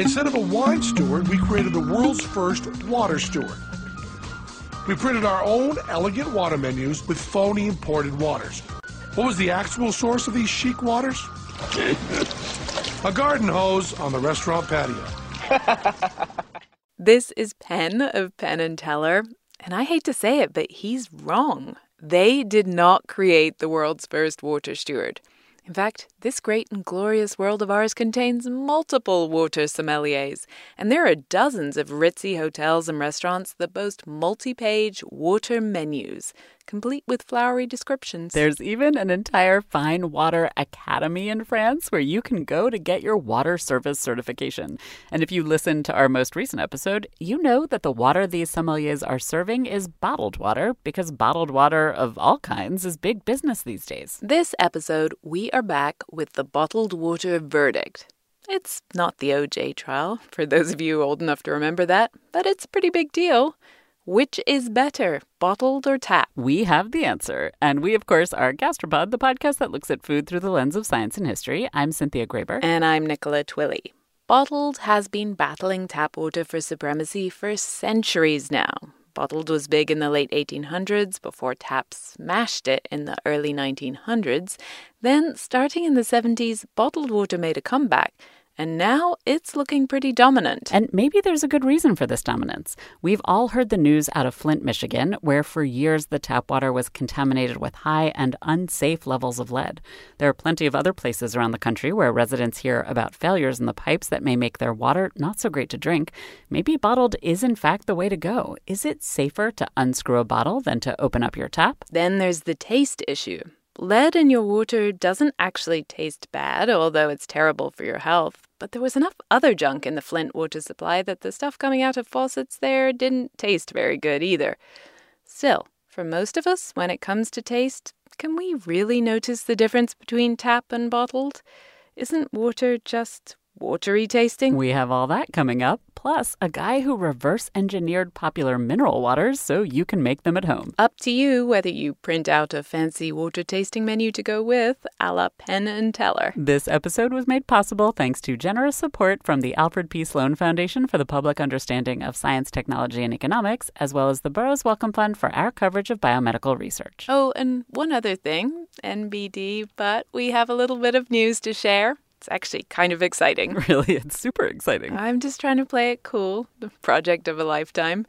Instead of a wine steward, we created the world's first water steward. We printed our own elegant water menus with phony imported waters. What was the actual source of these chic waters? a garden hose on the restaurant patio. This is Penn of Penn and Teller, and I hate to say it, but he's wrong. They did not create the world's first water steward. In fact, this great and glorious world of ours contains multiple water sommeliers, and there are dozens of ritzy hotels and restaurants that boast multi page water menus, complete with flowery descriptions. There's even an entire fine water academy in France where you can go to get your water service certification. And if you listen to our most recent episode, you know that the water these sommeliers are serving is bottled water because bottled water of all kinds is big business these days. This episode, we are back with the bottled water verdict. It's not the OJ trial, for those of you old enough to remember that, but it's a pretty big deal. Which is better, bottled or tap? We have the answer. And we, of course, are Gastropod, the podcast that looks at food through the lens of science and history. I'm Cynthia Graber. And I'm Nicola Twilley. Bottled has been battling tap water for supremacy for centuries now. Bottled was big in the late 1800s before tap smashed it in the early 1900s. Then, starting in the 70s, bottled water made a comeback and now it's looking pretty dominant. And maybe there's a good reason for this dominance. We've all heard the news out of Flint, Michigan, where for years the tap water was contaminated with high and unsafe levels of lead. There are plenty of other places around the country where residents hear about failures in the pipes that may make their water not so great to drink. Maybe bottled is in fact the way to go. Is it safer to unscrew a bottle than to open up your tap? Then there's the taste issue. Lead in your water doesn't actually taste bad, although it's terrible for your health. But there was enough other junk in the Flint water supply that the stuff coming out of faucets there didn't taste very good either. Still, for most of us, when it comes to taste, can we really notice the difference between tap and bottled? Isn't water just watery tasting? We have all that coming up plus a guy who reverse engineered popular mineral waters so you can make them at home. Up to you whether you print out a fancy water tasting menu to go with, a la Penn and Teller. This episode was made possible thanks to generous support from the Alfred P. Sloan Foundation for the Public Understanding of Science, Technology, and Economics, as well as the Burroughs Wellcome Fund for our coverage of biomedical research. Oh, and one other thing, NBD, but we have a little bit of news to share. It's actually kind of exciting. Really, it's super exciting. I'm just trying to play it cool, the project of a lifetime.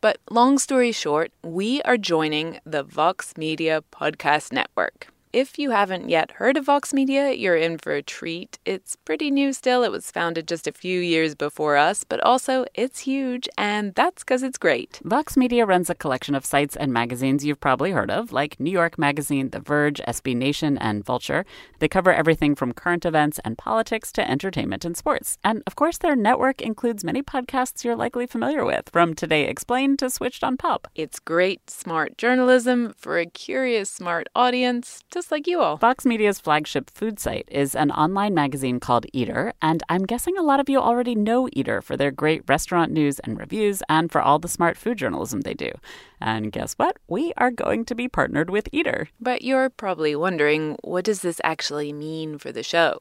But long story short, we are joining the Vox Media Podcast Network. If you haven't yet heard of Vox Media, you're in for a treat. It's pretty new still. It was founded just a few years before us, but also it's huge, and that's because it's great. Vox Media runs a collection of sites and magazines you've probably heard of, like New York Magazine, The Verge, SB Nation, and Vulture. They cover everything from current events and politics to entertainment and sports. And of course, their network includes many podcasts you're likely familiar with, from Today Explained to Switched on Pop. It's great, smart journalism for a curious, smart audience just like you all. Vox Media's flagship food site is an online magazine called Eater, and I'm guessing a lot of you already know Eater for their great restaurant news and reviews and for all the smart food journalism they do. And guess what? We are going to be partnered with Eater. But you're probably wondering what does this actually mean for the show?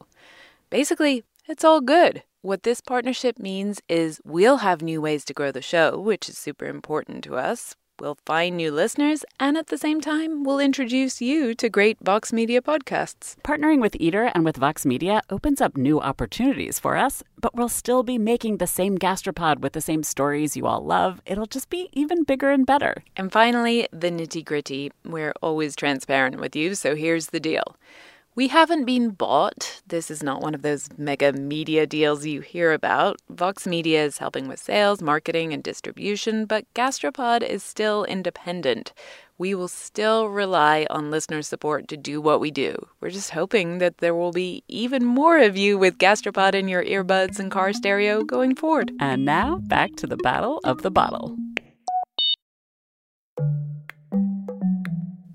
Basically, it's all good. What this partnership means is we'll have new ways to grow the show, which is super important to us. We'll find new listeners, and at the same time, we'll introduce you to great Vox Media podcasts. Partnering with Eater and with Vox Media opens up new opportunities for us, but we'll still be making the same gastropod with the same stories you all love. It'll just be even bigger and better. And finally, the nitty gritty. We're always transparent with you, so here's the deal. We haven't been bought. This is not one of those mega media deals you hear about. Vox Media is helping with sales, marketing, and distribution, but Gastropod is still independent. We will still rely on listener support to do what we do. We're just hoping that there will be even more of you with Gastropod in your earbuds and car stereo going forward. And now, back to the Battle of the Bottle.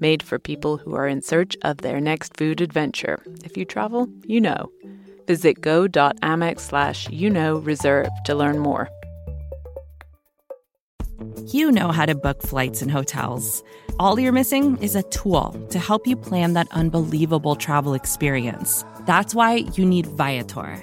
made for people who are in search of their next food adventure. If you travel, you know. Visit go.amex slash you know reserve to learn more. You know how to book flights and hotels. All you're missing is a tool to help you plan that unbelievable travel experience. That's why you need Viator.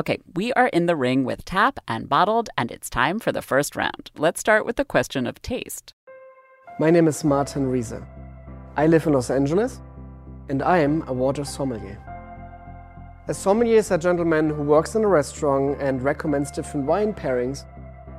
Okay, we are in the ring with tap and bottled, and it's time for the first round. Let's start with the question of taste. My name is Martin Riese. I live in Los Angeles, and I am a water sommelier. A sommelier is a gentleman who works in a restaurant and recommends different wine pairings.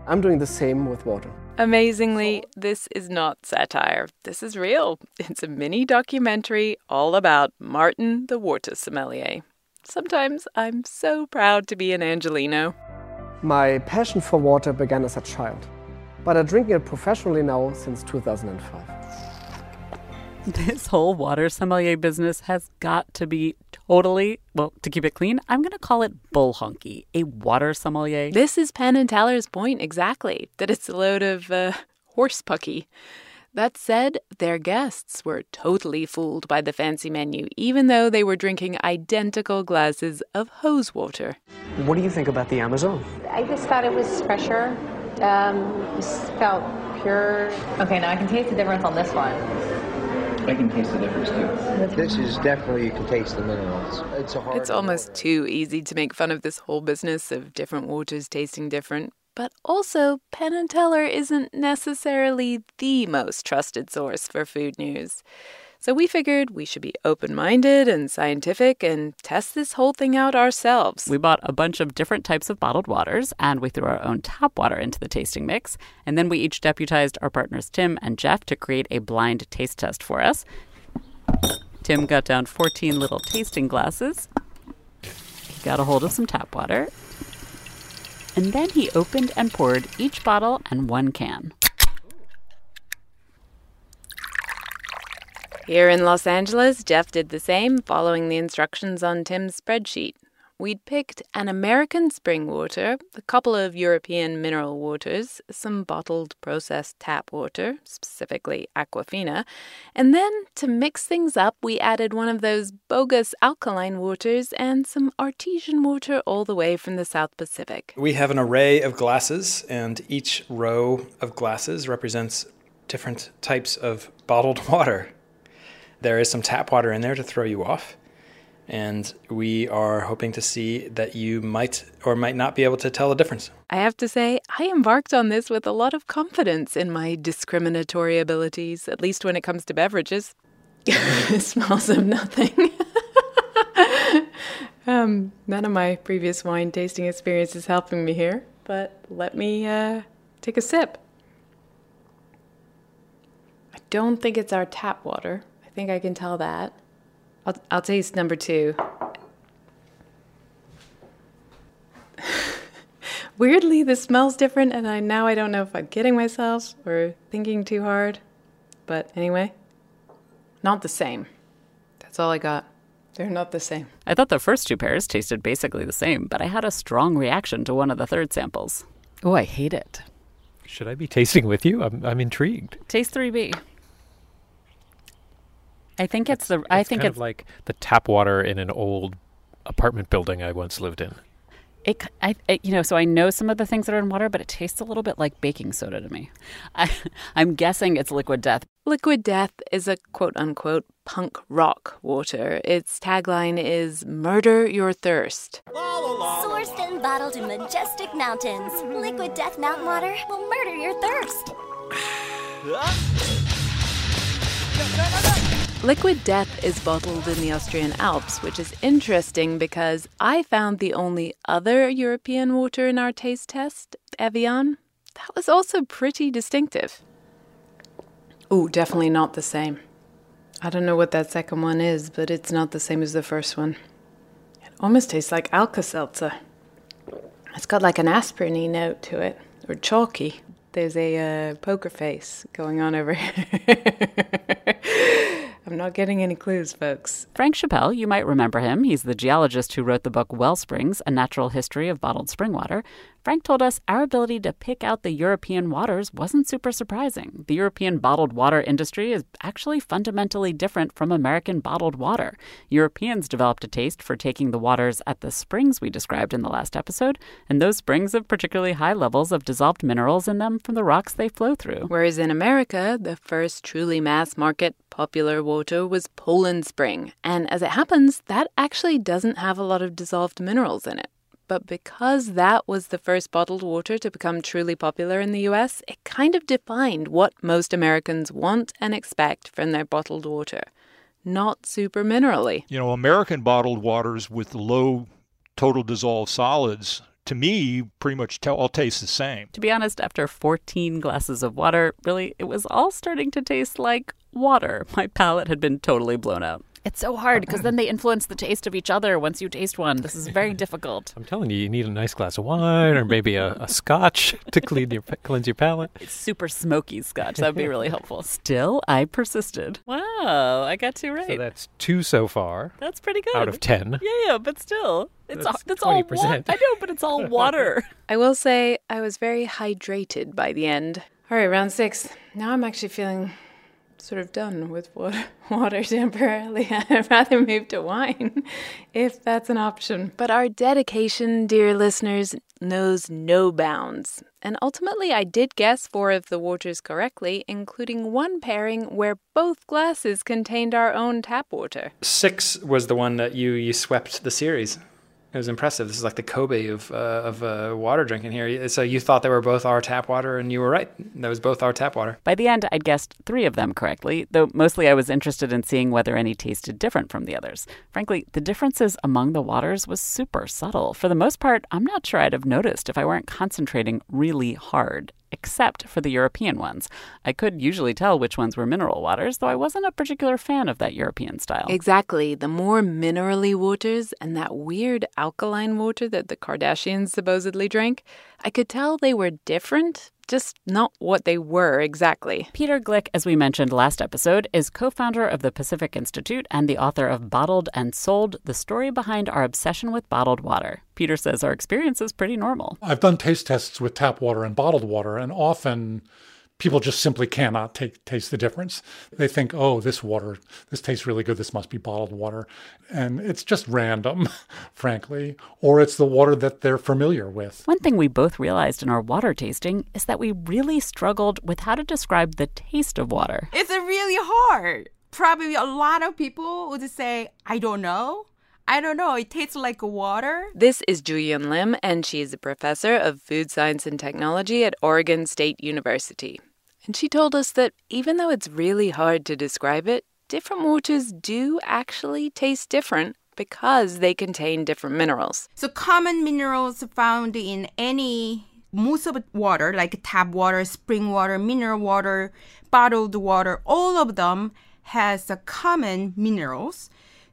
I'm doing the same with water. Amazingly, this is not satire. This is real. It's a mini documentary all about Martin the water sommelier. Sometimes I'm so proud to be an Angelino. My passion for water began as a child, but I drink it professionally now since 2005. This whole water sommelier business has got to be totally, well, to keep it clean, I'm going to call it bull honky. A water sommelier. This is Penn and Teller's point exactly that it's a load of uh, horse pucky. That said, their guests were totally fooled by the fancy menu, even though they were drinking identical glasses of hose water. What do you think about the Amazon? I just thought it was fresher. Um, just felt pure. Okay, now I can taste the difference on this one. I can taste the difference too. This is definitely you can taste the minerals. It's a hard. It's almost too easy to make fun of this whole business of different waters tasting different. But also, Penn and Teller isn't necessarily the most trusted source for food news. So we figured we should be open minded and scientific and test this whole thing out ourselves. We bought a bunch of different types of bottled waters and we threw our own tap water into the tasting mix. And then we each deputized our partners Tim and Jeff to create a blind taste test for us. Tim got down 14 little tasting glasses. Got a hold of some tap water. And then he opened and poured each bottle and one can. Here in Los Angeles, Jeff did the same, following the instructions on Tim's spreadsheet. We'd picked an American spring water, a couple of European mineral waters, some bottled processed tap water, specifically Aquafina, and then to mix things up, we added one of those bogus alkaline waters and some artesian water all the way from the South Pacific. We have an array of glasses, and each row of glasses represents different types of bottled water. There is some tap water in there to throw you off and we are hoping to see that you might or might not be able to tell the difference. I have to say, I embarked on this with a lot of confidence in my discriminatory abilities, at least when it comes to beverages. smells of nothing. um, none of my previous wine tasting experience is helping me here, but let me uh, take a sip. I don't think it's our tap water. I think I can tell that. I'll, I'll taste number two. Weirdly, this smells different, and I now I don't know if I'm kidding myself or thinking too hard. But anyway, not the same. That's all I got. They're not the same. I thought the first two pairs tasted basically the same, but I had a strong reaction to one of the third samples. Oh, I hate it. Should I be tasting with you? I'm, I'm intrigued. Taste 3B. I think it's, the. It's I think kind it's of like the tap water in an old apartment building I once lived in. It, I, it, you know, so I know some of the things that are in water, but it tastes a little bit like baking soda to me. I, I'm guessing it's liquid death. Liquid Death is a quote unquote punk rock water. Its tagline is Murder Your Thirst. Sourced and bottled in majestic mountains, Liquid Death Mountain Water will murder your thirst. Liquid Death is bottled in the Austrian Alps, which is interesting because I found the only other European water in our taste test, Evian, that was also pretty distinctive. Oh, definitely not the same. I don't know what that second one is, but it's not the same as the first one. It almost tastes like Alka Seltzer. It's got like an aspirin note to it, or chalky. There's a uh, poker face going on over here. I'm not getting any clues, folks. Frank Chapelle, you might remember him. He's the geologist who wrote the book Wellsprings, A Natural History of Bottled Spring Water. Frank told us our ability to pick out the European waters wasn't super surprising. The European bottled water industry is actually fundamentally different from American bottled water. Europeans developed a taste for taking the waters at the springs we described in the last episode, and those springs have particularly high levels of dissolved minerals in them from the rocks they flow through. Whereas in America, the first truly mass market popular water was Poland Spring, and as it happens, that actually doesn't have a lot of dissolved minerals in it. But because that was the first bottled water to become truly popular in the US, it kind of defined what most Americans want and expect from their bottled water. Not super minerally. You know, American bottled waters with low total dissolved solids to me, pretty much t- all taste the same. To be honest, after 14 glasses of water, really, it was all starting to taste like water. My palate had been totally blown out. It's so hard because then they influence the taste of each other once you taste one. This is very difficult. I'm telling you, you need a nice glass of wine or maybe a, a scotch to clean your, cleanse your palate. It's super smoky scotch. That would be really helpful. Still, I persisted. Wow, I got two right. So that's two so far. That's pretty good. Out of 10. Yeah, yeah, but still. It's That's all, that's 20%. wa- I know, but it's all water. I will say I was very hydrated by the end. All right, round six. Now I'm actually feeling sort of done with water, water temporarily. I'd rather move to wine if that's an option. But our dedication, dear listeners, knows no bounds. And ultimately, I did guess four of the waters correctly, including one pairing where both glasses contained our own tap water. Six was the one that you you swept the series. It was impressive. This is like the Kobe of uh, of uh, water drinking here. So you thought they were both our tap water, and you were right. That was both our tap water. By the end, I'd guessed three of them correctly, though mostly I was interested in seeing whether any tasted different from the others. Frankly, the differences among the waters was super subtle. For the most part, I'm not sure I'd have noticed if I weren't concentrating really hard. Except for the European ones. I could usually tell which ones were mineral waters, though I wasn't a particular fan of that European style. Exactly. The more minerally waters and that weird alkaline water that the Kardashians supposedly drank, I could tell they were different, just not what they were exactly. Peter Gleick, as we mentioned last episode, is co founder of the Pacific Institute and the author of Bottled and Sold The Story Behind Our Obsession with Bottled Water. Peter says our experience is pretty normal. I've done taste tests with tap water and bottled water, and often people just simply cannot take, taste the difference. They think, oh, this water, this tastes really good. This must be bottled water. And it's just random, frankly, or it's the water that they're familiar with. One thing we both realized in our water tasting is that we really struggled with how to describe the taste of water. It's really hard. Probably a lot of people would say, I don't know. I don't know. It tastes like water. This is Juyun Lim, and she is a professor of food science and technology at Oregon State University. And she told us that even though it's really hard to describe it, different waters do actually taste different because they contain different minerals. So common minerals found in any most of water, like tap water, spring water, mineral water, bottled water, all of them has a common minerals.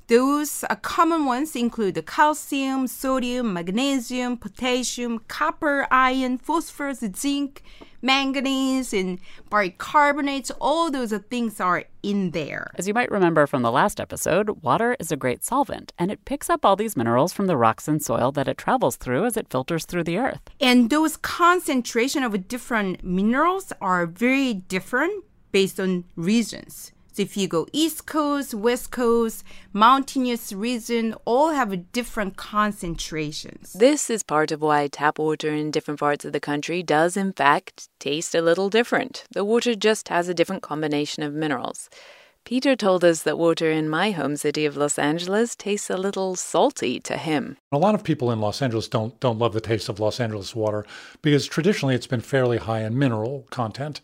Those uh, common ones include the calcium, sodium, magnesium, potassium, copper, iron, phosphorus, zinc, manganese, and bicarbonates. All those things are in there. As you might remember from the last episode, water is a great solvent, and it picks up all these minerals from the rocks and soil that it travels through as it filters through the earth. And those concentration of different minerals are very different based on regions. So if you go East Coast, West Coast, mountainous region, all have different concentrations. This is part of why tap water in different parts of the country does, in fact, taste a little different. The water just has a different combination of minerals. Peter told us that water in my home city of Los Angeles tastes a little salty to him. A lot of people in Los Angeles don't don't love the taste of Los Angeles water because traditionally it's been fairly high in mineral content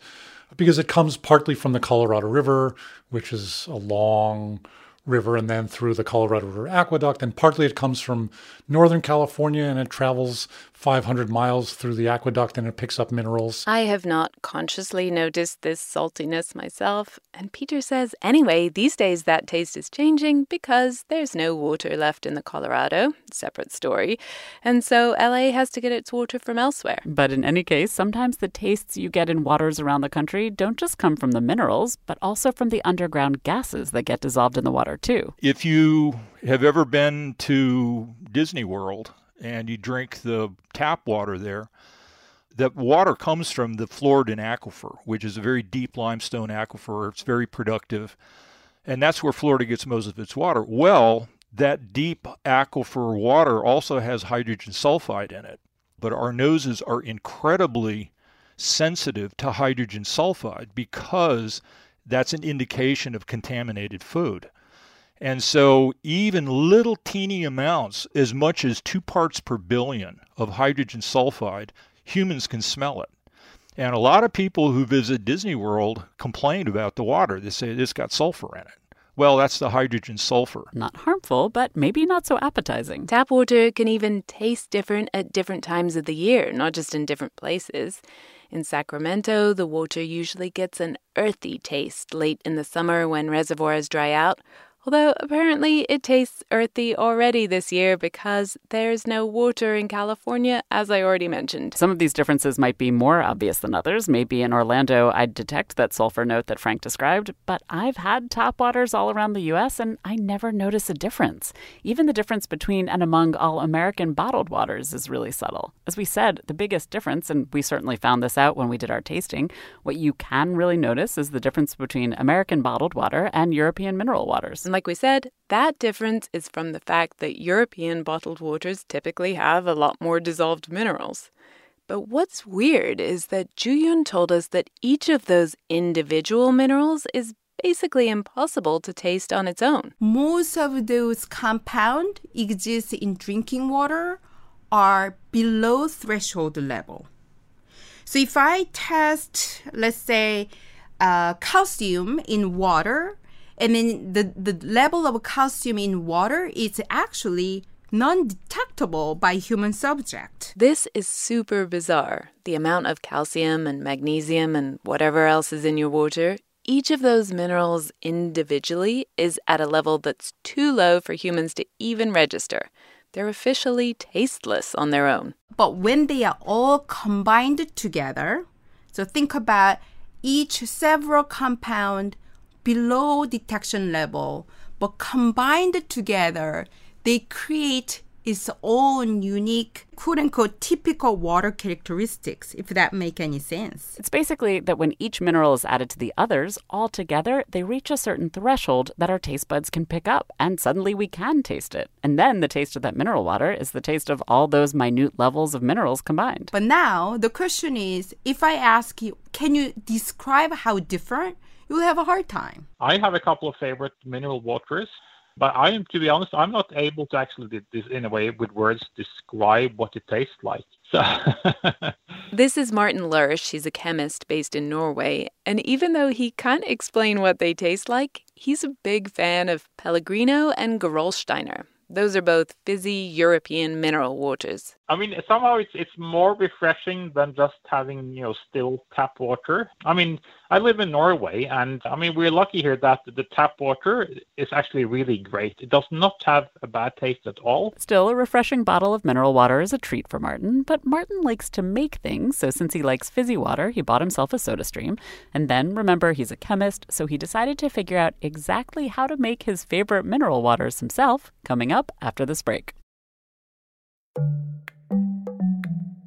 because it comes partly from the Colorado River, which is a long River and then through the Colorado River Aqueduct. And partly it comes from Northern California and it travels 500 miles through the aqueduct and it picks up minerals. I have not consciously noticed this saltiness myself. And Peter says, anyway, these days that taste is changing because there's no water left in the Colorado. Separate story. And so LA has to get its water from elsewhere. But in any case, sometimes the tastes you get in waters around the country don't just come from the minerals, but also from the underground gases that get dissolved in the water, too. If you have ever been to Disney World and you drink the tap water there, that water comes from the Floridan aquifer, which is a very deep limestone aquifer. It's very productive. And that's where Florida gets most of its water. Well, that deep aquifer water also has hydrogen sulfide in it. But our noses are incredibly sensitive to hydrogen sulfide because that's an indication of contaminated food. And so, even little teeny amounts, as much as two parts per billion of hydrogen sulfide, humans can smell it. And a lot of people who visit Disney World complain about the water. They say it's got sulfur in it. Well, that's the hydrogen sulfur. Not harmful, but maybe not so appetizing. Tap water can even taste different at different times of the year, not just in different places. In Sacramento, the water usually gets an earthy taste late in the summer when reservoirs dry out, Although apparently it tastes earthy already this year because there's no water in California, as I already mentioned. Some of these differences might be more obvious than others. Maybe in Orlando, I'd detect that sulfur note that Frank described, but I've had tap waters all around the U.S. and I never notice a difference. Even the difference between and among all American bottled waters is really subtle. As we said, the biggest difference, and we certainly found this out when we did our tasting, what you can really notice is the difference between American bottled water and European mineral waters like we said, that difference is from the fact that European bottled waters typically have a lot more dissolved minerals. But what's weird is that Juyun told us that each of those individual minerals is basically impossible to taste on its own. Most of those compounds exist in drinking water are below threshold level. So if I test, let's say, uh, calcium in water, I mean, the, the level of calcium in water is actually non-detectable by human subject. This is super bizarre. The amount of calcium and magnesium and whatever else is in your water, each of those minerals individually is at a level that's too low for humans to even register. They're officially tasteless on their own. But when they are all combined together, so think about each several compound below detection level, but combined together, they create its own unique, quote unquote, typical water characteristics, if that make any sense. It's basically that when each mineral is added to the others, all together they reach a certain threshold that our taste buds can pick up, and suddenly we can taste it. And then the taste of that mineral water is the taste of all those minute levels of minerals combined. But now the question is if I ask you, can you describe how different? You'll have a hard time. I have a couple of favorite mineral waters, but I am, to be honest, I'm not able to actually, this in a way, with words, describe what it tastes like. So. this is Martin Lersch. He's a chemist based in Norway. And even though he can't explain what they taste like, he's a big fan of Pellegrino and Gerolsteiner. Those are both fizzy European mineral waters. I mean, somehow it's it's more refreshing than just having you know still tap water. I mean, I live in Norway, and I mean we're lucky here that the tap water is actually really great. It does not have a bad taste at all. Still, a refreshing bottle of mineral water is a treat for Martin. But Martin likes to make things, so since he likes fizzy water, he bought himself a SodaStream. And then, remember, he's a chemist, so he decided to figure out exactly how to make his favorite mineral waters himself. Coming up after this break.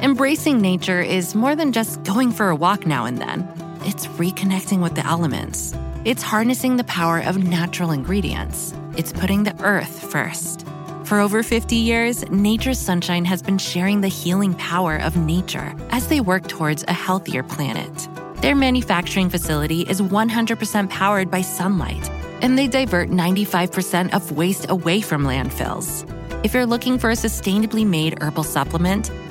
Embracing nature is more than just going for a walk now and then. It's reconnecting with the elements. It's harnessing the power of natural ingredients. It's putting the earth first. For over 50 years, Nature's Sunshine has been sharing the healing power of nature as they work towards a healthier planet. Their manufacturing facility is 100% powered by sunlight, and they divert 95% of waste away from landfills. If you're looking for a sustainably made herbal supplement,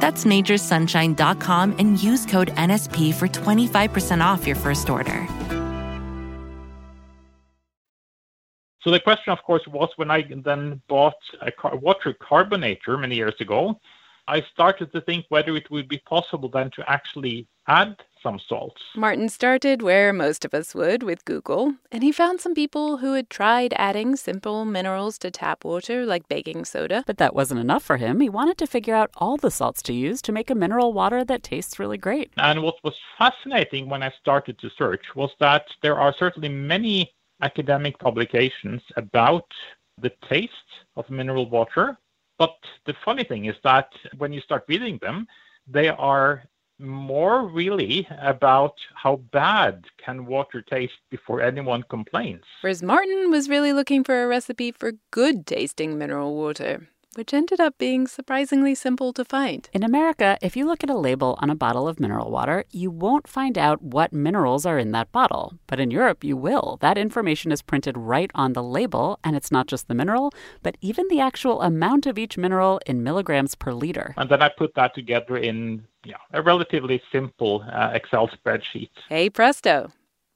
That's naturesunshine.com and use code NSP for 25% off your first order. So the question, of course, was when I then bought a car- water carbonator many years ago, I started to think whether it would be possible then to actually add some salts. Martin started where most of us would with Google, and he found some people who had tried adding simple minerals to tap water like baking soda. But that wasn't enough for him. He wanted to figure out all the salts to use to make a mineral water that tastes really great. And what was fascinating when I started to search was that there are certainly many academic publications about the taste of mineral water. But the funny thing is that when you start reading them, they are more really about how bad can water taste before anyone complains. Whereas Martin was really looking for a recipe for good tasting mineral water which ended up being surprisingly simple to find. In America, if you look at a label on a bottle of mineral water, you won't find out what minerals are in that bottle. But in Europe, you will. That information is printed right on the label, and it's not just the mineral, but even the actual amount of each mineral in milligrams per liter. And then I put that together in yeah, a relatively simple uh, Excel spreadsheet. Hey presto!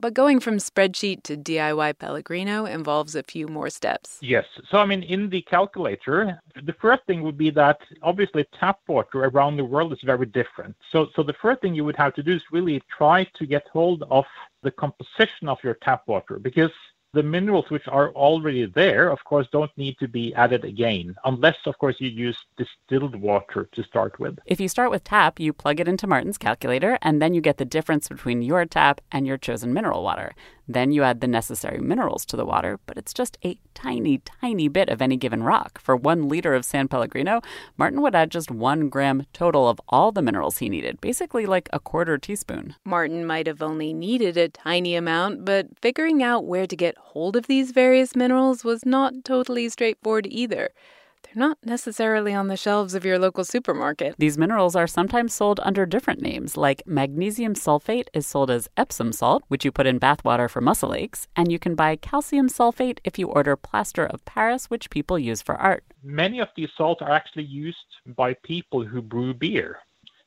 But going from spreadsheet to DIY Pellegrino involves a few more steps. Yes. So, I mean, in the calculator, the first thing would be that obviously tap water around the world is very different. So, so the first thing you would have to do is really try to get hold of the composition of your tap water because the minerals which are already there, of course, don't need to be added again, unless, of course, you use distilled water to start with. If you start with tap, you plug it into Martin's calculator, and then you get the difference between your tap and your chosen mineral water. Then you add the necessary minerals to the water, but it's just a tiny, tiny bit of any given rock. For one liter of San Pellegrino, Martin would add just one gram total of all the minerals he needed, basically like a quarter teaspoon. Martin might have only needed a tiny amount, but figuring out where to get hold of these various minerals was not totally straightforward either not necessarily on the shelves of your local supermarket. These minerals are sometimes sold under different names, like magnesium sulfate is sold as Epsom salt, which you put in bathwater for muscle aches, and you can buy calcium sulfate if you order plaster of Paris, which people use for art. Many of these salts are actually used by people who brew beer.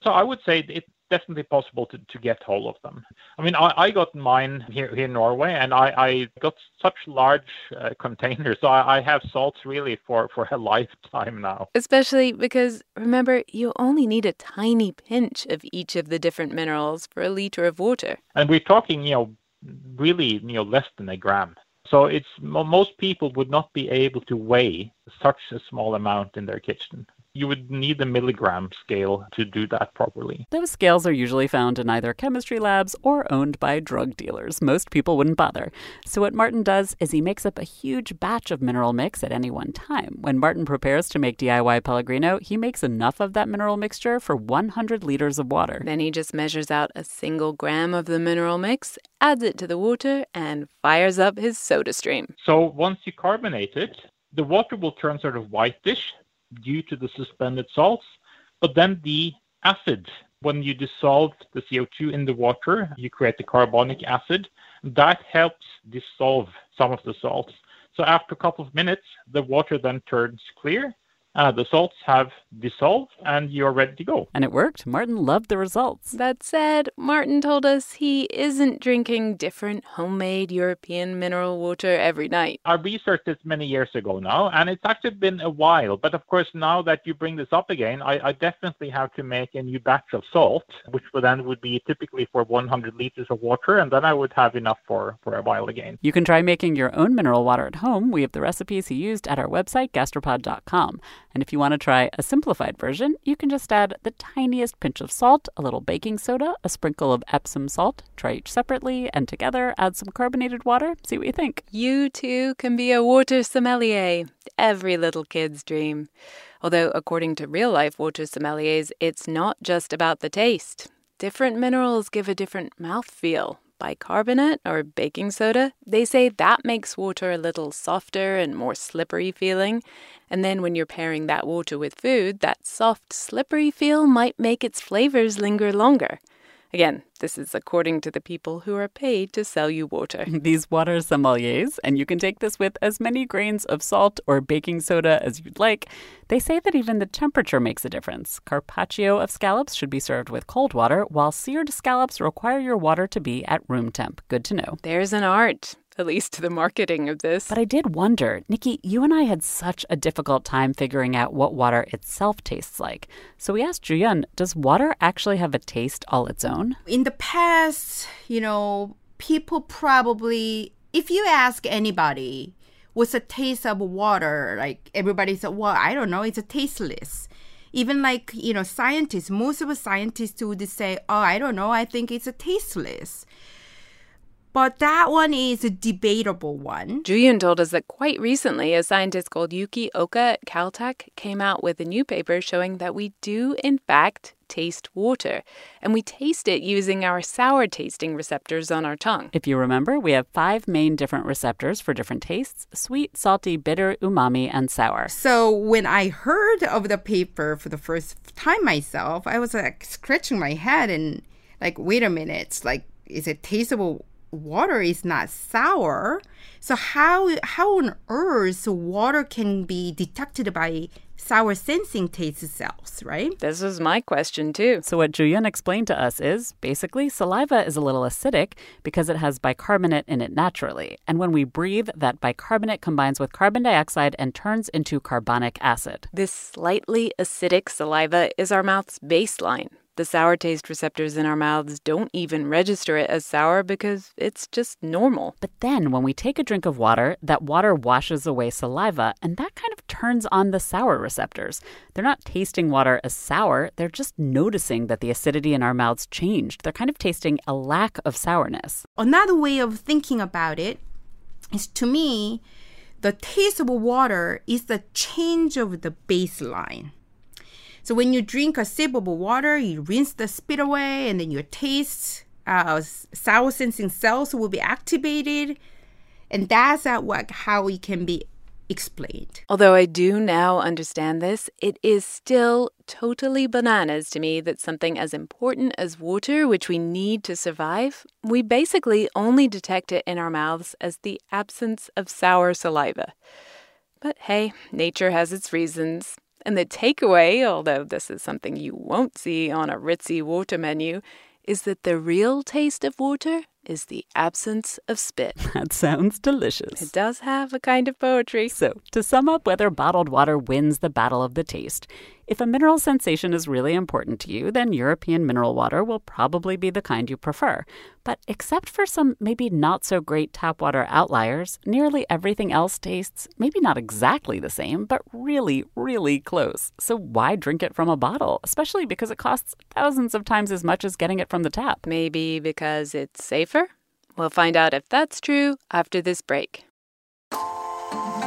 So I would say it definitely possible to, to get hold of them. I mean, I, I got mine here, here in Norway, and I, I got such large uh, containers, so I, I have salts really for, for a lifetime now. Especially because, remember, you only need a tiny pinch of each of the different minerals for a liter of water. And we're talking, you know, really, you know, less than a gram. So it's most people would not be able to weigh such a small amount in their kitchen you would need the milligram scale to do that properly. Those scales are usually found in either chemistry labs or owned by drug dealers. Most people wouldn't bother. So, what Martin does is he makes up a huge batch of mineral mix at any one time. When Martin prepares to make DIY Pellegrino, he makes enough of that mineral mixture for 100 liters of water. Then he just measures out a single gram of the mineral mix, adds it to the water, and fires up his soda stream. So, once you carbonate it, the water will turn sort of whitish due to the suspended salts. But then the acid, when you dissolve the CO2 in the water, you create the carbonic acid. that helps dissolve some of the salts. So after a couple of minutes, the water then turns clear uh, the salts have dissolved and you're ready to go. And it worked. Martin loved the results. That said, Martin told us he isn't drinking different homemade European mineral water every night. I researched this many years ago now, and it's actually been a while. But of course, now that you bring this up again, I, I definitely have to make a new batch of salt, which would then would be typically for 100 liters of water, and then I would have enough for, for a while again. You can try making your own mineral water at home. We have the recipes he used at our website, gastropod.com. And if you want to try a simplified version, you can just add the tiniest pinch of salt, a little baking soda, a sprinkle of Epsom salt, try each separately, and together add some carbonated water. See what you think. You too can be a water sommelier. Every little kid's dream. Although, according to real life water sommeliers, it's not just about the taste. Different minerals give a different mouthfeel, bicarbonate or baking soda, they say that makes water a little softer and more slippery feeling. And then when you're pairing that water with food, that soft, slippery feel might make its flavors linger longer. Again, this is according to the people who are paid to sell you water. These water sommeliers, and you can take this with as many grains of salt or baking soda as you'd like. They say that even the temperature makes a difference. Carpaccio of scallops should be served with cold water, while seared scallops require your water to be at room temp. Good to know. There's an art at least to the marketing of this. But I did wonder, Nikki, you and I had such a difficult time figuring out what water itself tastes like. So we asked Juyun, does water actually have a taste all its own? In the past, you know, people probably, if you ask anybody, what's the taste of water? Like everybody said, well, I don't know, it's a tasteless even like you know scientists most of the scientists would say oh i don't know i think it's a tasteless but that one is a debatable one. Juyun told us that quite recently, a scientist called Yuki Oka at Caltech came out with a new paper showing that we do, in fact, taste water, and we taste it using our sour tasting receptors on our tongue. If you remember, we have five main different receptors for different tastes sweet, salty, bitter, umami, and sour. So when I heard of the paper for the first time myself, I was like scratching my head and like, wait a minute, like, is it tasteable? Water is not sour. So how how on earth water can be detected by sour sensing taste cells, right? This is my question too. So what Juyun explained to us is basically saliva is a little acidic because it has bicarbonate in it naturally. And when we breathe, that bicarbonate combines with carbon dioxide and turns into carbonic acid. This slightly acidic saliva is our mouth's baseline. The sour taste receptors in our mouths don't even register it as sour because it's just normal. But then when we take a drink of water, that water washes away saliva, and that kind of turns on the sour receptors. They're not tasting water as sour, they're just noticing that the acidity in our mouths changed. They're kind of tasting a lack of sourness. Another way of thinking about it is to me, the taste of water is the change of the baseline. So when you drink a sip of water, you rinse the spit away, and then your taste uh, sour sensing cells will be activated, and that's what how it can be explained. Although I do now understand this, it is still totally bananas to me that something as important as water, which we need to survive, we basically only detect it in our mouths as the absence of sour saliva. But hey, nature has its reasons. And the takeaway, although this is something you won't see on a ritzy water menu, is that the real taste of water is the absence of spit. That sounds delicious. It does have a kind of poetry. So, to sum up whether bottled water wins the battle of the taste, if a mineral sensation is really important to you, then European mineral water will probably be the kind you prefer. But except for some maybe not so great tap water outliers, nearly everything else tastes maybe not exactly the same, but really, really close. So why drink it from a bottle, especially because it costs thousands of times as much as getting it from the tap? Maybe because it's safer? We'll find out if that's true after this break.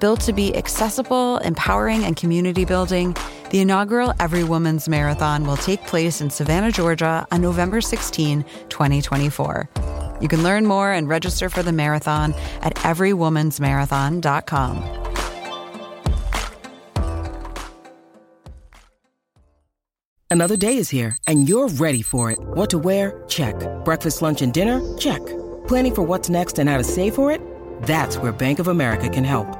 Built to be accessible, empowering, and community building, the inaugural Every Woman's Marathon will take place in Savannah, Georgia on November 16, 2024. You can learn more and register for the marathon at everywomansmarathon.com. Another day is here, and you're ready for it. What to wear? Check. Breakfast, lunch, and dinner? Check. Planning for what's next and how to save for it? That's where Bank of America can help.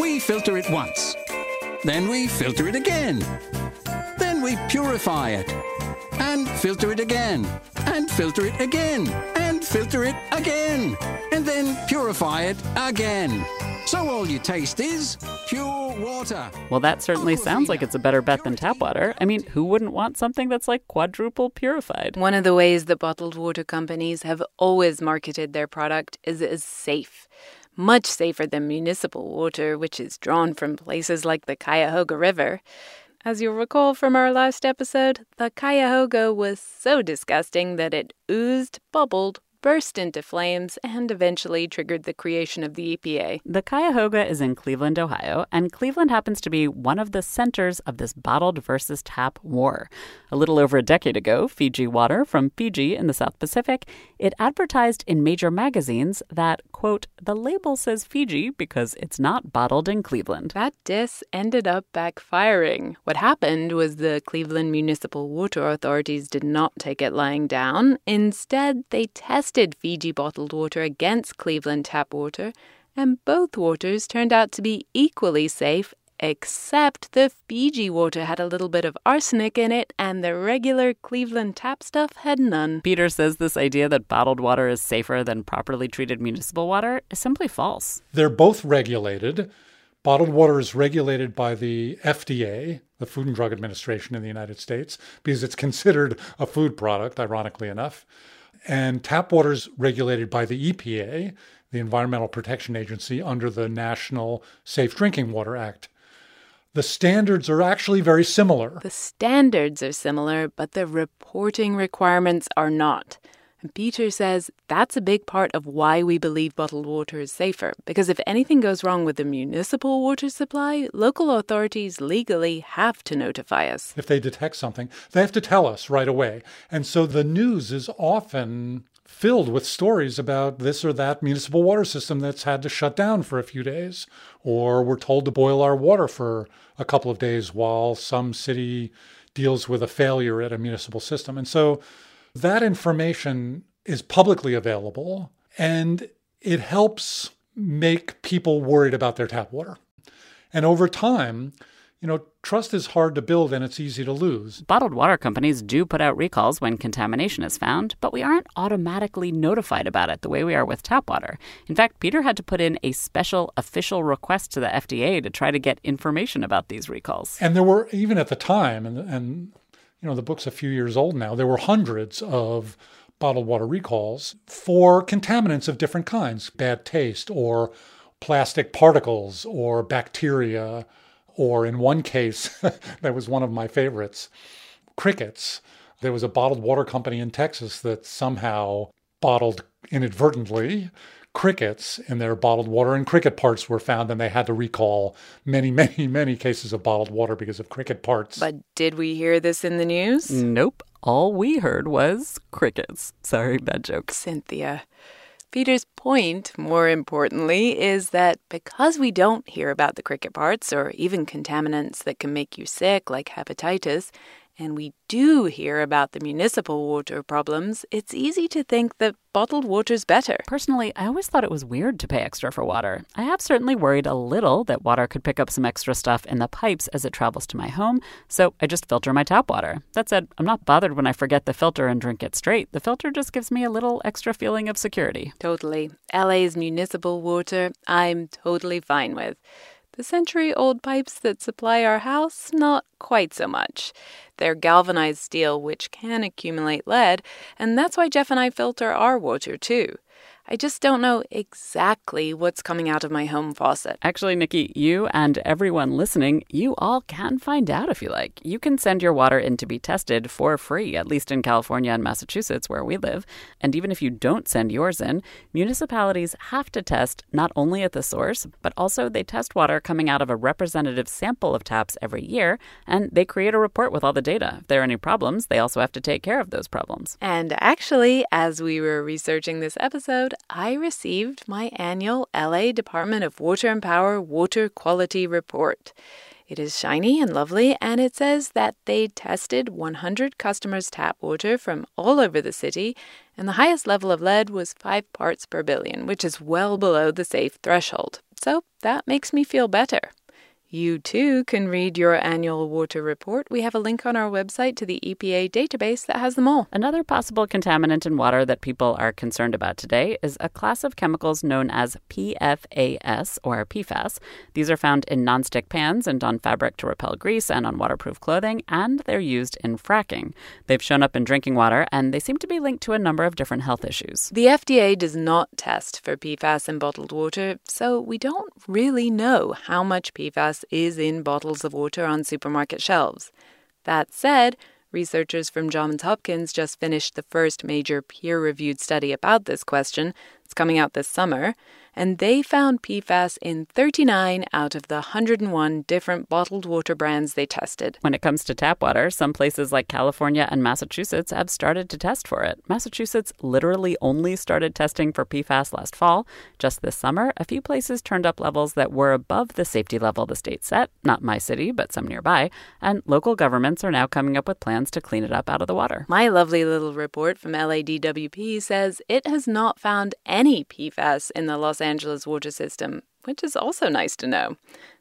We filter it once. Then we filter it again. Then we purify it. And filter it again. And filter it again. And filter it again. And then purify it again. So all you taste is pure water. Well, that certainly sounds like it's a better bet than tap water. I mean, who wouldn't want something that's like quadruple purified? One of the ways the bottled water companies have always marketed their product is as safe. Much safer than municipal water, which is drawn from places like the Cuyahoga River. As you'll recall from our last episode, the Cuyahoga was so disgusting that it oozed, bubbled, burst into flames, and eventually triggered the creation of the EPA. The Cuyahoga is in Cleveland, Ohio, and Cleveland happens to be one of the centers of this bottled versus tap war. A little over a decade ago, Fiji Water from Fiji in the South Pacific, it advertised in major magazines that, quote, the label says Fiji because it's not bottled in Cleveland. That diss ended up backfiring. What happened was the Cleveland Municipal Water Authorities did not take it lying down. Instead, they tested Fiji bottled water against Cleveland tap water, and both waters turned out to be equally safe except the Fiji water had a little bit of arsenic in it, and the regular Cleveland tap stuff had none. Peter says this idea that bottled water is safer than properly treated municipal water is simply false. They're both regulated. Bottled water is regulated by the FDA, the Food and Drug Administration in the United States, because it's considered a food product, ironically enough. And tap water is regulated by the EPA, the Environmental Protection Agency, under the National Safe Drinking Water Act the standards are actually very similar. The standards are similar, but the reporting requirements are not. And Peter says that's a big part of why we believe bottled water is safer. Because if anything goes wrong with the municipal water supply, local authorities legally have to notify us. If they detect something, they have to tell us right away. And so the news is often filled with stories about this or that municipal water system that's had to shut down for a few days, or we're told to boil our water for a couple of days while some city deals with a failure at a municipal system. And so that information is publicly available and it helps make people worried about their tap water. And over time, you know, trust is hard to build and it's easy to lose. Bottled water companies do put out recalls when contamination is found, but we aren't automatically notified about it the way we are with tap water. In fact, Peter had to put in a special official request to the FDA to try to get information about these recalls. And there were, even at the time, and, and you know, the book's a few years old now, there were hundreds of bottled water recalls for contaminants of different kinds bad taste, or plastic particles, or bacteria or in one case, that was one of my favorites, crickets. There was a bottled water company in Texas that somehow bottled inadvertently crickets in their bottled water, and cricket parts were found, and they had to recall many, many, many cases of bottled water because of cricket parts. But did we hear this in the news? Nope. All we heard was crickets. Sorry, bad joke. Cynthia. Peter's point, more importantly, is that because we don't hear about the cricket parts or even contaminants that can make you sick, like hepatitis, and we do hear about the municipal water problems, it's easy to think that bottled water's better. Personally, I always thought it was weird to pay extra for water. I have certainly worried a little that water could pick up some extra stuff in the pipes as it travels to my home, so I just filter my tap water. That said, I'm not bothered when I forget the filter and drink it straight. The filter just gives me a little extra feeling of security. Totally. LA's municipal water, I'm totally fine with. The century old pipes that supply our house, not quite so much. They're galvanized steel, which can accumulate lead, and that's why Jeff and I filter our water too. I just don't know exactly what's coming out of my home faucet. Actually, Nikki, you and everyone listening, you all can find out if you like. You can send your water in to be tested for free, at least in California and Massachusetts, where we live. And even if you don't send yours in, municipalities have to test not only at the source, but also they test water coming out of a representative sample of taps every year, and they create a report with all the data. If there are any problems, they also have to take care of those problems. And actually, as we were researching this episode, I received my annual LA Department of Water and Power Water Quality Report. It is shiny and lovely, and it says that they tested 100 customers' tap water from all over the city, and the highest level of lead was 5 parts per billion, which is well below the safe threshold. So that makes me feel better. You too can read your annual water report. We have a link on our website to the EPA database that has them all. Another possible contaminant in water that people are concerned about today is a class of chemicals known as PFAS or PFAS. These are found in nonstick pans and on fabric to repel grease and on waterproof clothing, and they're used in fracking. They've shown up in drinking water and they seem to be linked to a number of different health issues. The FDA does not test for PFAS in bottled water, so we don't really know how much PFAS is in bottles of water on supermarket shelves. That said, researchers from Johns Hopkins just finished the first major peer reviewed study about this question. It's coming out this summer and they found PFAS in 39 out of the 101 different bottled water brands they tested. When it comes to tap water, some places like California and Massachusetts have started to test for it. Massachusetts literally only started testing for PFAS last fall. Just this summer, a few places turned up levels that were above the safety level the state set, not my city, but some nearby, and local governments are now coming up with plans to clean it up out of the water. My lovely little report from LADWP says it has not found any PFAS in the Los Angeles water system, which is also nice to know.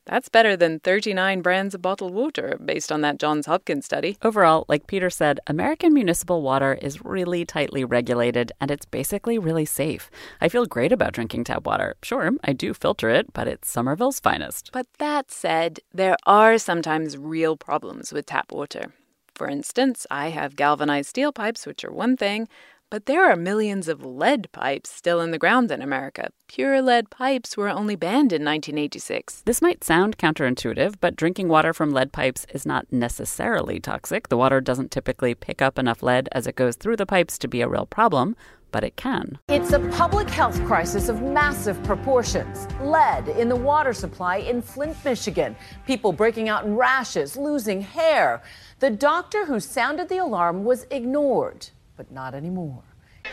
That's better than 39 brands of bottled water, based on that Johns Hopkins study. Overall, like Peter said, American municipal water is really tightly regulated and it's basically really safe. I feel great about drinking tap water. Sure, I do filter it, but it's Somerville's finest. But that said, there are sometimes real problems with tap water. For instance, I have galvanized steel pipes, which are one thing, but there are millions of lead pipes still in the ground in America. Pure lead pipes were only banned in 1986. This might sound counterintuitive, but drinking water from lead pipes is not necessarily toxic. The water doesn't typically pick up enough lead as it goes through the pipes to be a real problem but it can. It's a public health crisis of massive proportions. Lead in the water supply in Flint, Michigan. People breaking out in rashes, losing hair. The doctor who sounded the alarm was ignored but not anymore.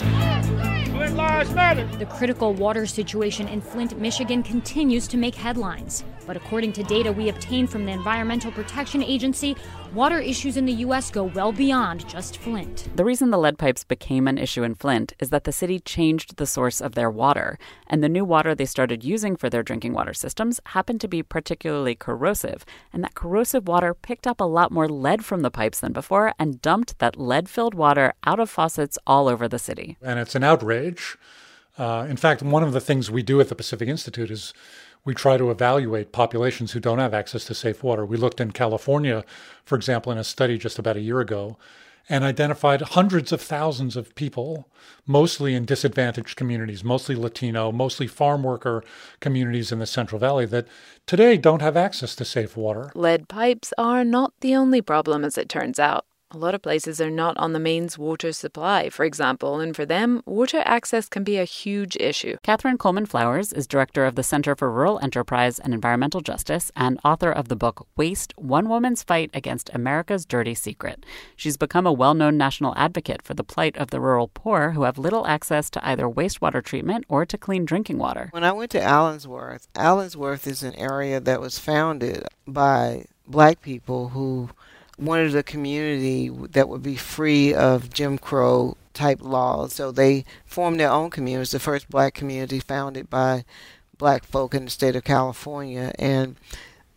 The critical water situation in Flint, Michigan continues to make headlines. But according to data we obtained from the Environmental Protection Agency, water issues in the U.S. go well beyond just Flint. The reason the lead pipes became an issue in Flint is that the city changed the source of their water, and the new water they started using for their drinking water systems happened to be particularly corrosive. And that corrosive water picked up a lot more lead from the pipes than before and dumped that lead filled water out of faucets all over the city. And it's an outrage. Uh, in fact, one of the things we do at the Pacific Institute is we try to evaluate populations who don't have access to safe water. We looked in California, for example, in a study just about a year ago, and identified hundreds of thousands of people, mostly in disadvantaged communities, mostly Latino, mostly farm worker communities in the Central Valley, that today don't have access to safe water. Lead pipes are not the only problem, as it turns out. A lot of places are not on the mains water supply, for example, and for them, water access can be a huge issue. Catherine Coleman Flowers is director of the Center for Rural Enterprise and Environmental Justice and author of the book Waste One Woman's Fight Against America's Dirty Secret. She's become a well known national advocate for the plight of the rural poor who have little access to either wastewater treatment or to clean drinking water. When I went to Allensworth, Allensworth is an area that was founded by black people who wanted a community that would be free of Jim Crow type laws. So they formed their own community. It was the first black community founded by black folk in the state of California. And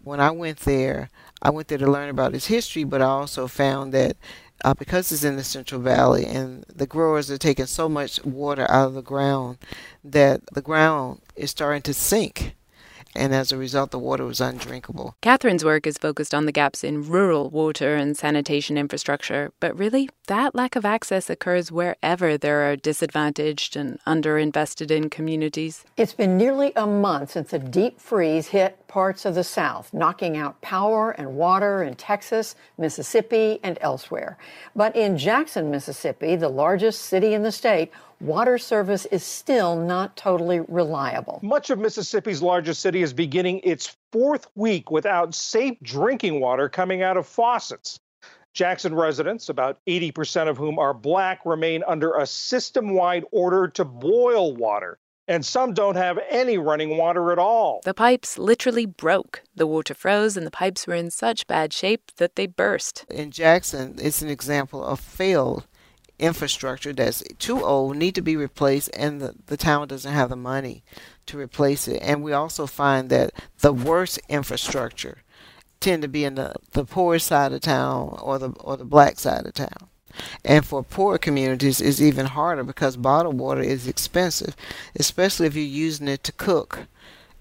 when I went there, I went there to learn about its history, but I also found that uh, because it's in the Central Valley and the growers are taking so much water out of the ground that the ground is starting to sink and as a result, the water was undrinkable. Catherine's work is focused on the gaps in rural water and sanitation infrastructure, but really, that lack of access occurs wherever there are disadvantaged and underinvested in communities. It's been nearly a month since a deep freeze hit parts of the South, knocking out power and water in Texas, Mississippi, and elsewhere. But in Jackson, Mississippi, the largest city in the state, water service is still not totally reliable. Much of Mississippi's largest city is beginning its fourth week without safe drinking water coming out of faucets. Jackson residents, about 80% of whom are black, remain under a system wide order to boil water. And some don't have any running water at all. The pipes literally broke. The water froze, and the pipes were in such bad shape that they burst. In Jackson, it's an example of failed infrastructure that's too old, need to be replaced, and the, the town doesn't have the money to replace it. And we also find that the worst infrastructure tend to be in the, the poor side of town or the or the black side of town. And for poor communities, it's even harder because bottled water is expensive, especially if you're using it to cook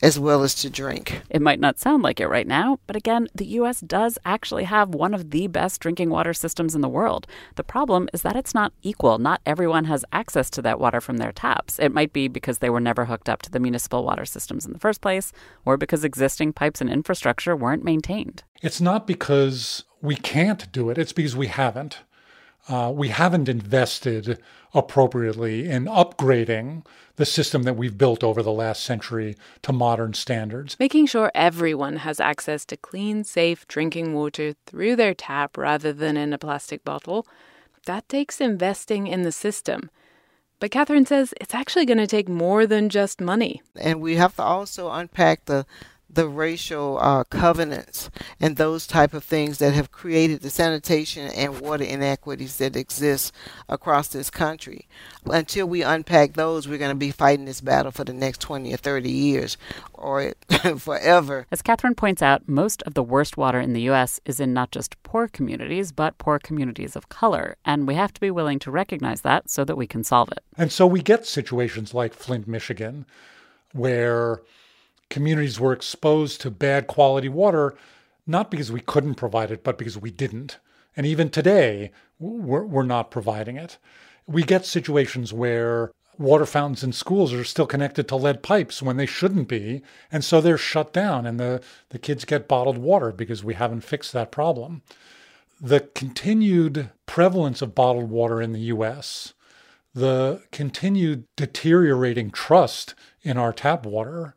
as well as to drink. It might not sound like it right now, but again, the US does actually have one of the best drinking water systems in the world. The problem is that it's not equal. Not everyone has access to that water from their taps. It might be because they were never hooked up to the municipal water systems in the first place, or because existing pipes and infrastructure weren't maintained. It's not because we can't do it, it's because we haven't. Uh, we haven't invested appropriately in upgrading the system that we've built over the last century to modern standards. Making sure everyone has access to clean, safe drinking water through their tap rather than in a plastic bottle, that takes investing in the system. But Catherine says it's actually going to take more than just money. And we have to also unpack the the racial uh, covenants and those type of things that have created the sanitation and water inequities that exist across this country. Until we unpack those, we're going to be fighting this battle for the next 20 or 30 years or forever. As Catherine points out, most of the worst water in the U.S. is in not just poor communities, but poor communities of color. And we have to be willing to recognize that so that we can solve it. And so we get situations like Flint, Michigan, where communities were exposed to bad quality water, not because we couldn't provide it, but because we didn't. And even today, we're, we're not providing it. We get situations where water fountains in schools are still connected to lead pipes when they shouldn't be. And so they're shut down and the, the kids get bottled water because we haven't fixed that problem. The continued prevalence of bottled water in the US, the continued deteriorating trust in our tap water,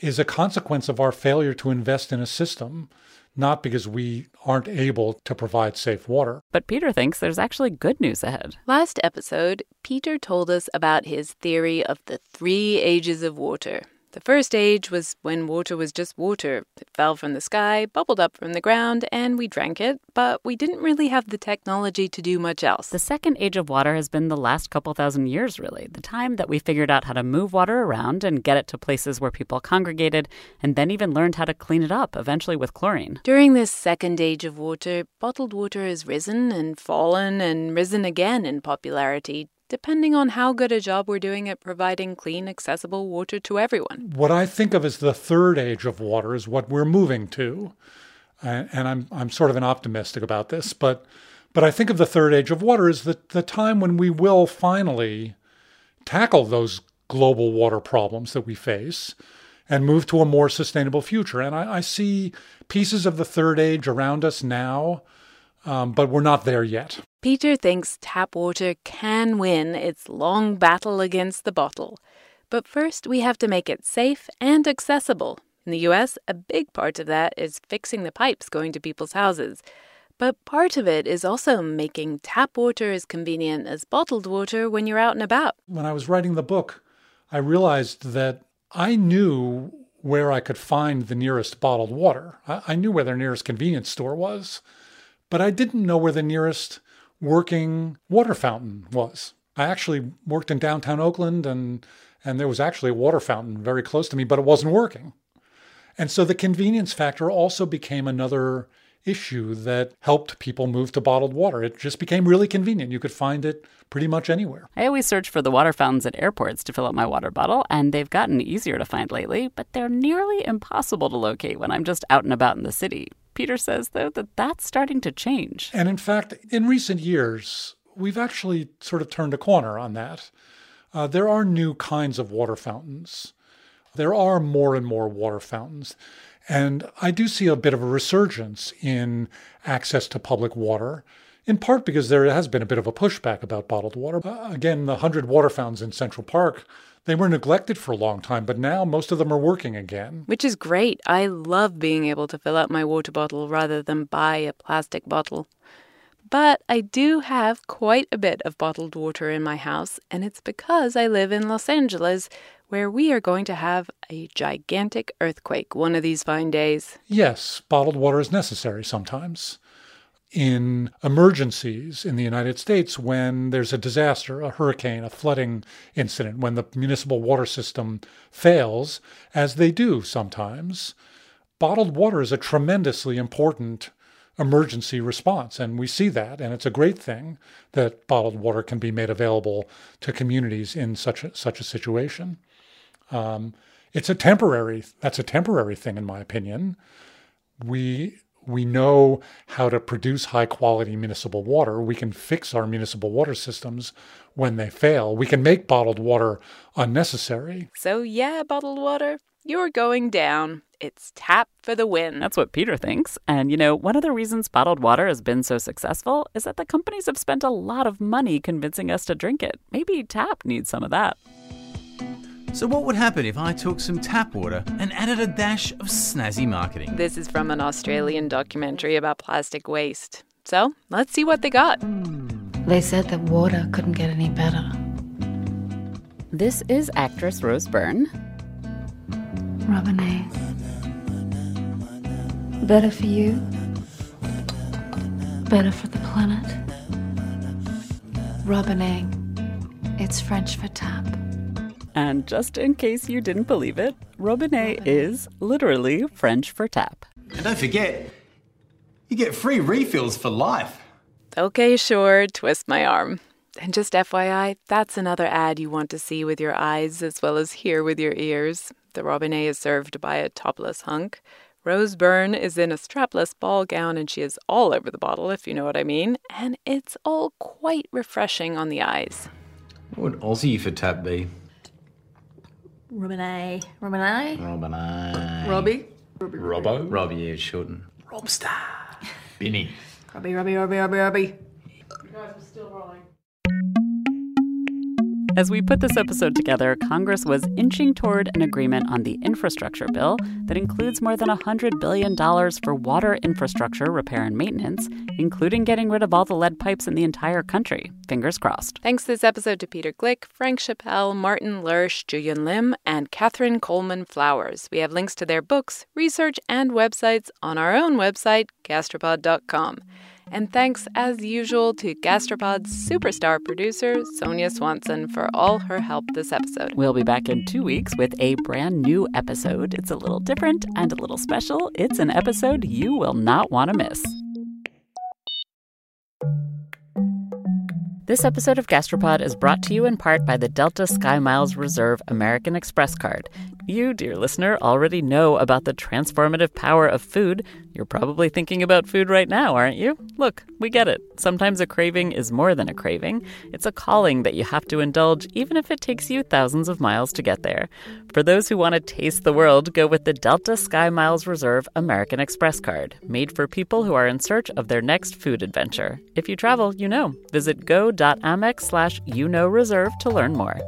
is a consequence of our failure to invest in a system, not because we aren't able to provide safe water. But Peter thinks there's actually good news ahead. Last episode, Peter told us about his theory of the three ages of water. The first age was when water was just water. It fell from the sky, bubbled up from the ground, and we drank it, but we didn't really have the technology to do much else. The second age of water has been the last couple thousand years, really. The time that we figured out how to move water around and get it to places where people congregated, and then even learned how to clean it up, eventually with chlorine. During this second age of water, bottled water has risen and fallen and risen again in popularity depending on how good a job we're doing at providing clean, accessible water to everyone. What I think of as the third age of water is what we're moving to. And I'm, I'm sort of an optimistic about this, but, but I think of the third age of water as the, the time when we will finally tackle those global water problems that we face and move to a more sustainable future. And I, I see pieces of the third age around us now um, but we're not there yet. Peter thinks tap water can win its long battle against the bottle. But first, we have to make it safe and accessible. In the US, a big part of that is fixing the pipes going to people's houses. But part of it is also making tap water as convenient as bottled water when you're out and about. When I was writing the book, I realized that I knew where I could find the nearest bottled water. I, knew where the nearest convenience store was, but I didn't know where the nearest working water fountain was. I actually worked in downtown Oakland and and there was actually a water fountain very close to me, but it wasn't working. And so the convenience factor also became another issue that helped people move to bottled water. It just became really convenient. You could find it pretty much anywhere. I always search for the water fountains at airports to fill up my water bottle, and they've gotten easier to find lately, but they're nearly impossible to locate when I'm just out and about in the city. Peter says, though, that that's starting to change. And in fact, in recent years, we've actually sort of turned a corner on that. Uh, there are new kinds of water fountains. There are more and more water fountains. And I do see a bit of a resurgence in access to public water, in part because there has been a bit of a pushback about bottled water. Uh, again, the 100 water fountains in Central Park they were neglected for a long time, but now most of them are working again. Which is great. I love being able to fill up my water bottle rather than buy a plastic bottle. But I do have quite a bit of bottled water in my house, and it's because I live in Los Angeles, where we are going to have a gigantic earthquake one of these fine days. Yes, bottled water is necessary sometimes in emergencies in the United States when there's a disaster, a hurricane, a flooding incident, when the municipal water system fails, as they do sometimes. Bottled water is a tremendously important emergency response, and we see that, and it's a great thing that bottled water can be made available to communities in such a, such a situation. Um, it's a temporary that's a temporary thing in my opinion. We we know how to produce high quality municipal water. We can fix our municipal water systems when they fail. We can make bottled water unnecessary. So, yeah, bottled water, you're going down. It's tap for the win. That's what Peter thinks. And you know, one of the reasons bottled water has been so successful is that the companies have spent a lot of money convincing us to drink it. Maybe tap needs some of that. So, what would happen if I took some tap water and added a dash of snazzy marketing? This is from an Australian documentary about plastic waste. So, let's see what they got. They said that water couldn't get any better. This is actress Rose Byrne. Robinette. Better for you. Better for the planet. Robinette. It's French for tap. And just in case you didn't believe it, robinet is literally French for tap. And don't forget, you get free refills for life. Okay, sure, twist my arm. And just FYI, that's another ad you want to see with your eyes as well as hear with your ears. The robinet is served by a topless hunk. Rose Byrne is in a strapless ball gown and she is all over the bottle, if you know what I mean. And it's all quite refreshing on the eyes. What would Aussie for tap be? Robinay. Robinay? Robinay. Robbie? Robbo? Robbie, yeah, shorten. Robstar. Binny. Robbie, Robbie, Robbie, Robbie, Robbie. You guys are still rolling. As we put this episode together, Congress was inching toward an agreement on the infrastructure bill that includes more than $100 billion for water infrastructure repair and maintenance, including getting rid of all the lead pipes in the entire country. Fingers crossed. Thanks this episode to Peter Gleick, Frank Chapelle, Martin Lersch, Juyun Lim, and Catherine Coleman Flowers. We have links to their books, research, and websites on our own website, gastropod.com. And thanks, as usual, to Gastropod's superstar producer, Sonia Swanson, for all her help this episode. We'll be back in two weeks with a brand new episode. It's a little different and a little special. It's an episode you will not want to miss. This episode of Gastropod is brought to you in part by the Delta SkyMiles Reserve American Express card. You, dear listener, already know about the transformative power of food. You're probably thinking about food right now, aren't you? Look, we get it. Sometimes a craving is more than a craving. It's a calling that you have to indulge, even if it takes you thousands of miles to get there. For those who want to taste the world, go with the Delta SkyMiles Reserve American Express card, made for people who are in search of their next food adventure. If you travel, you know. Visit go.amex slash you know reserve to learn more.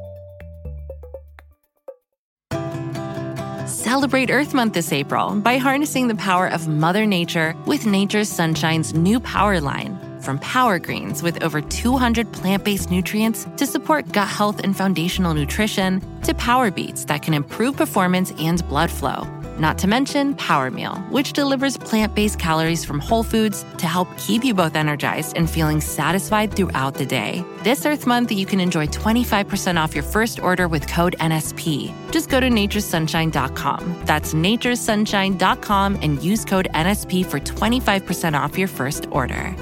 Celebrate Earth Month this April by harnessing the power of Mother Nature with Nature's Sunshine's new power line. From power greens with over 200 plant based nutrients to support gut health and foundational nutrition, to power beets that can improve performance and blood flow. Not to mention Power Meal, which delivers plant based calories from whole foods to help keep you both energized and feeling satisfied throughout the day. This Earth Month, you can enjoy 25% off your first order with code NSP. Just go to naturesunshine.com. That's naturesunshine.com and use code NSP for 25% off your first order.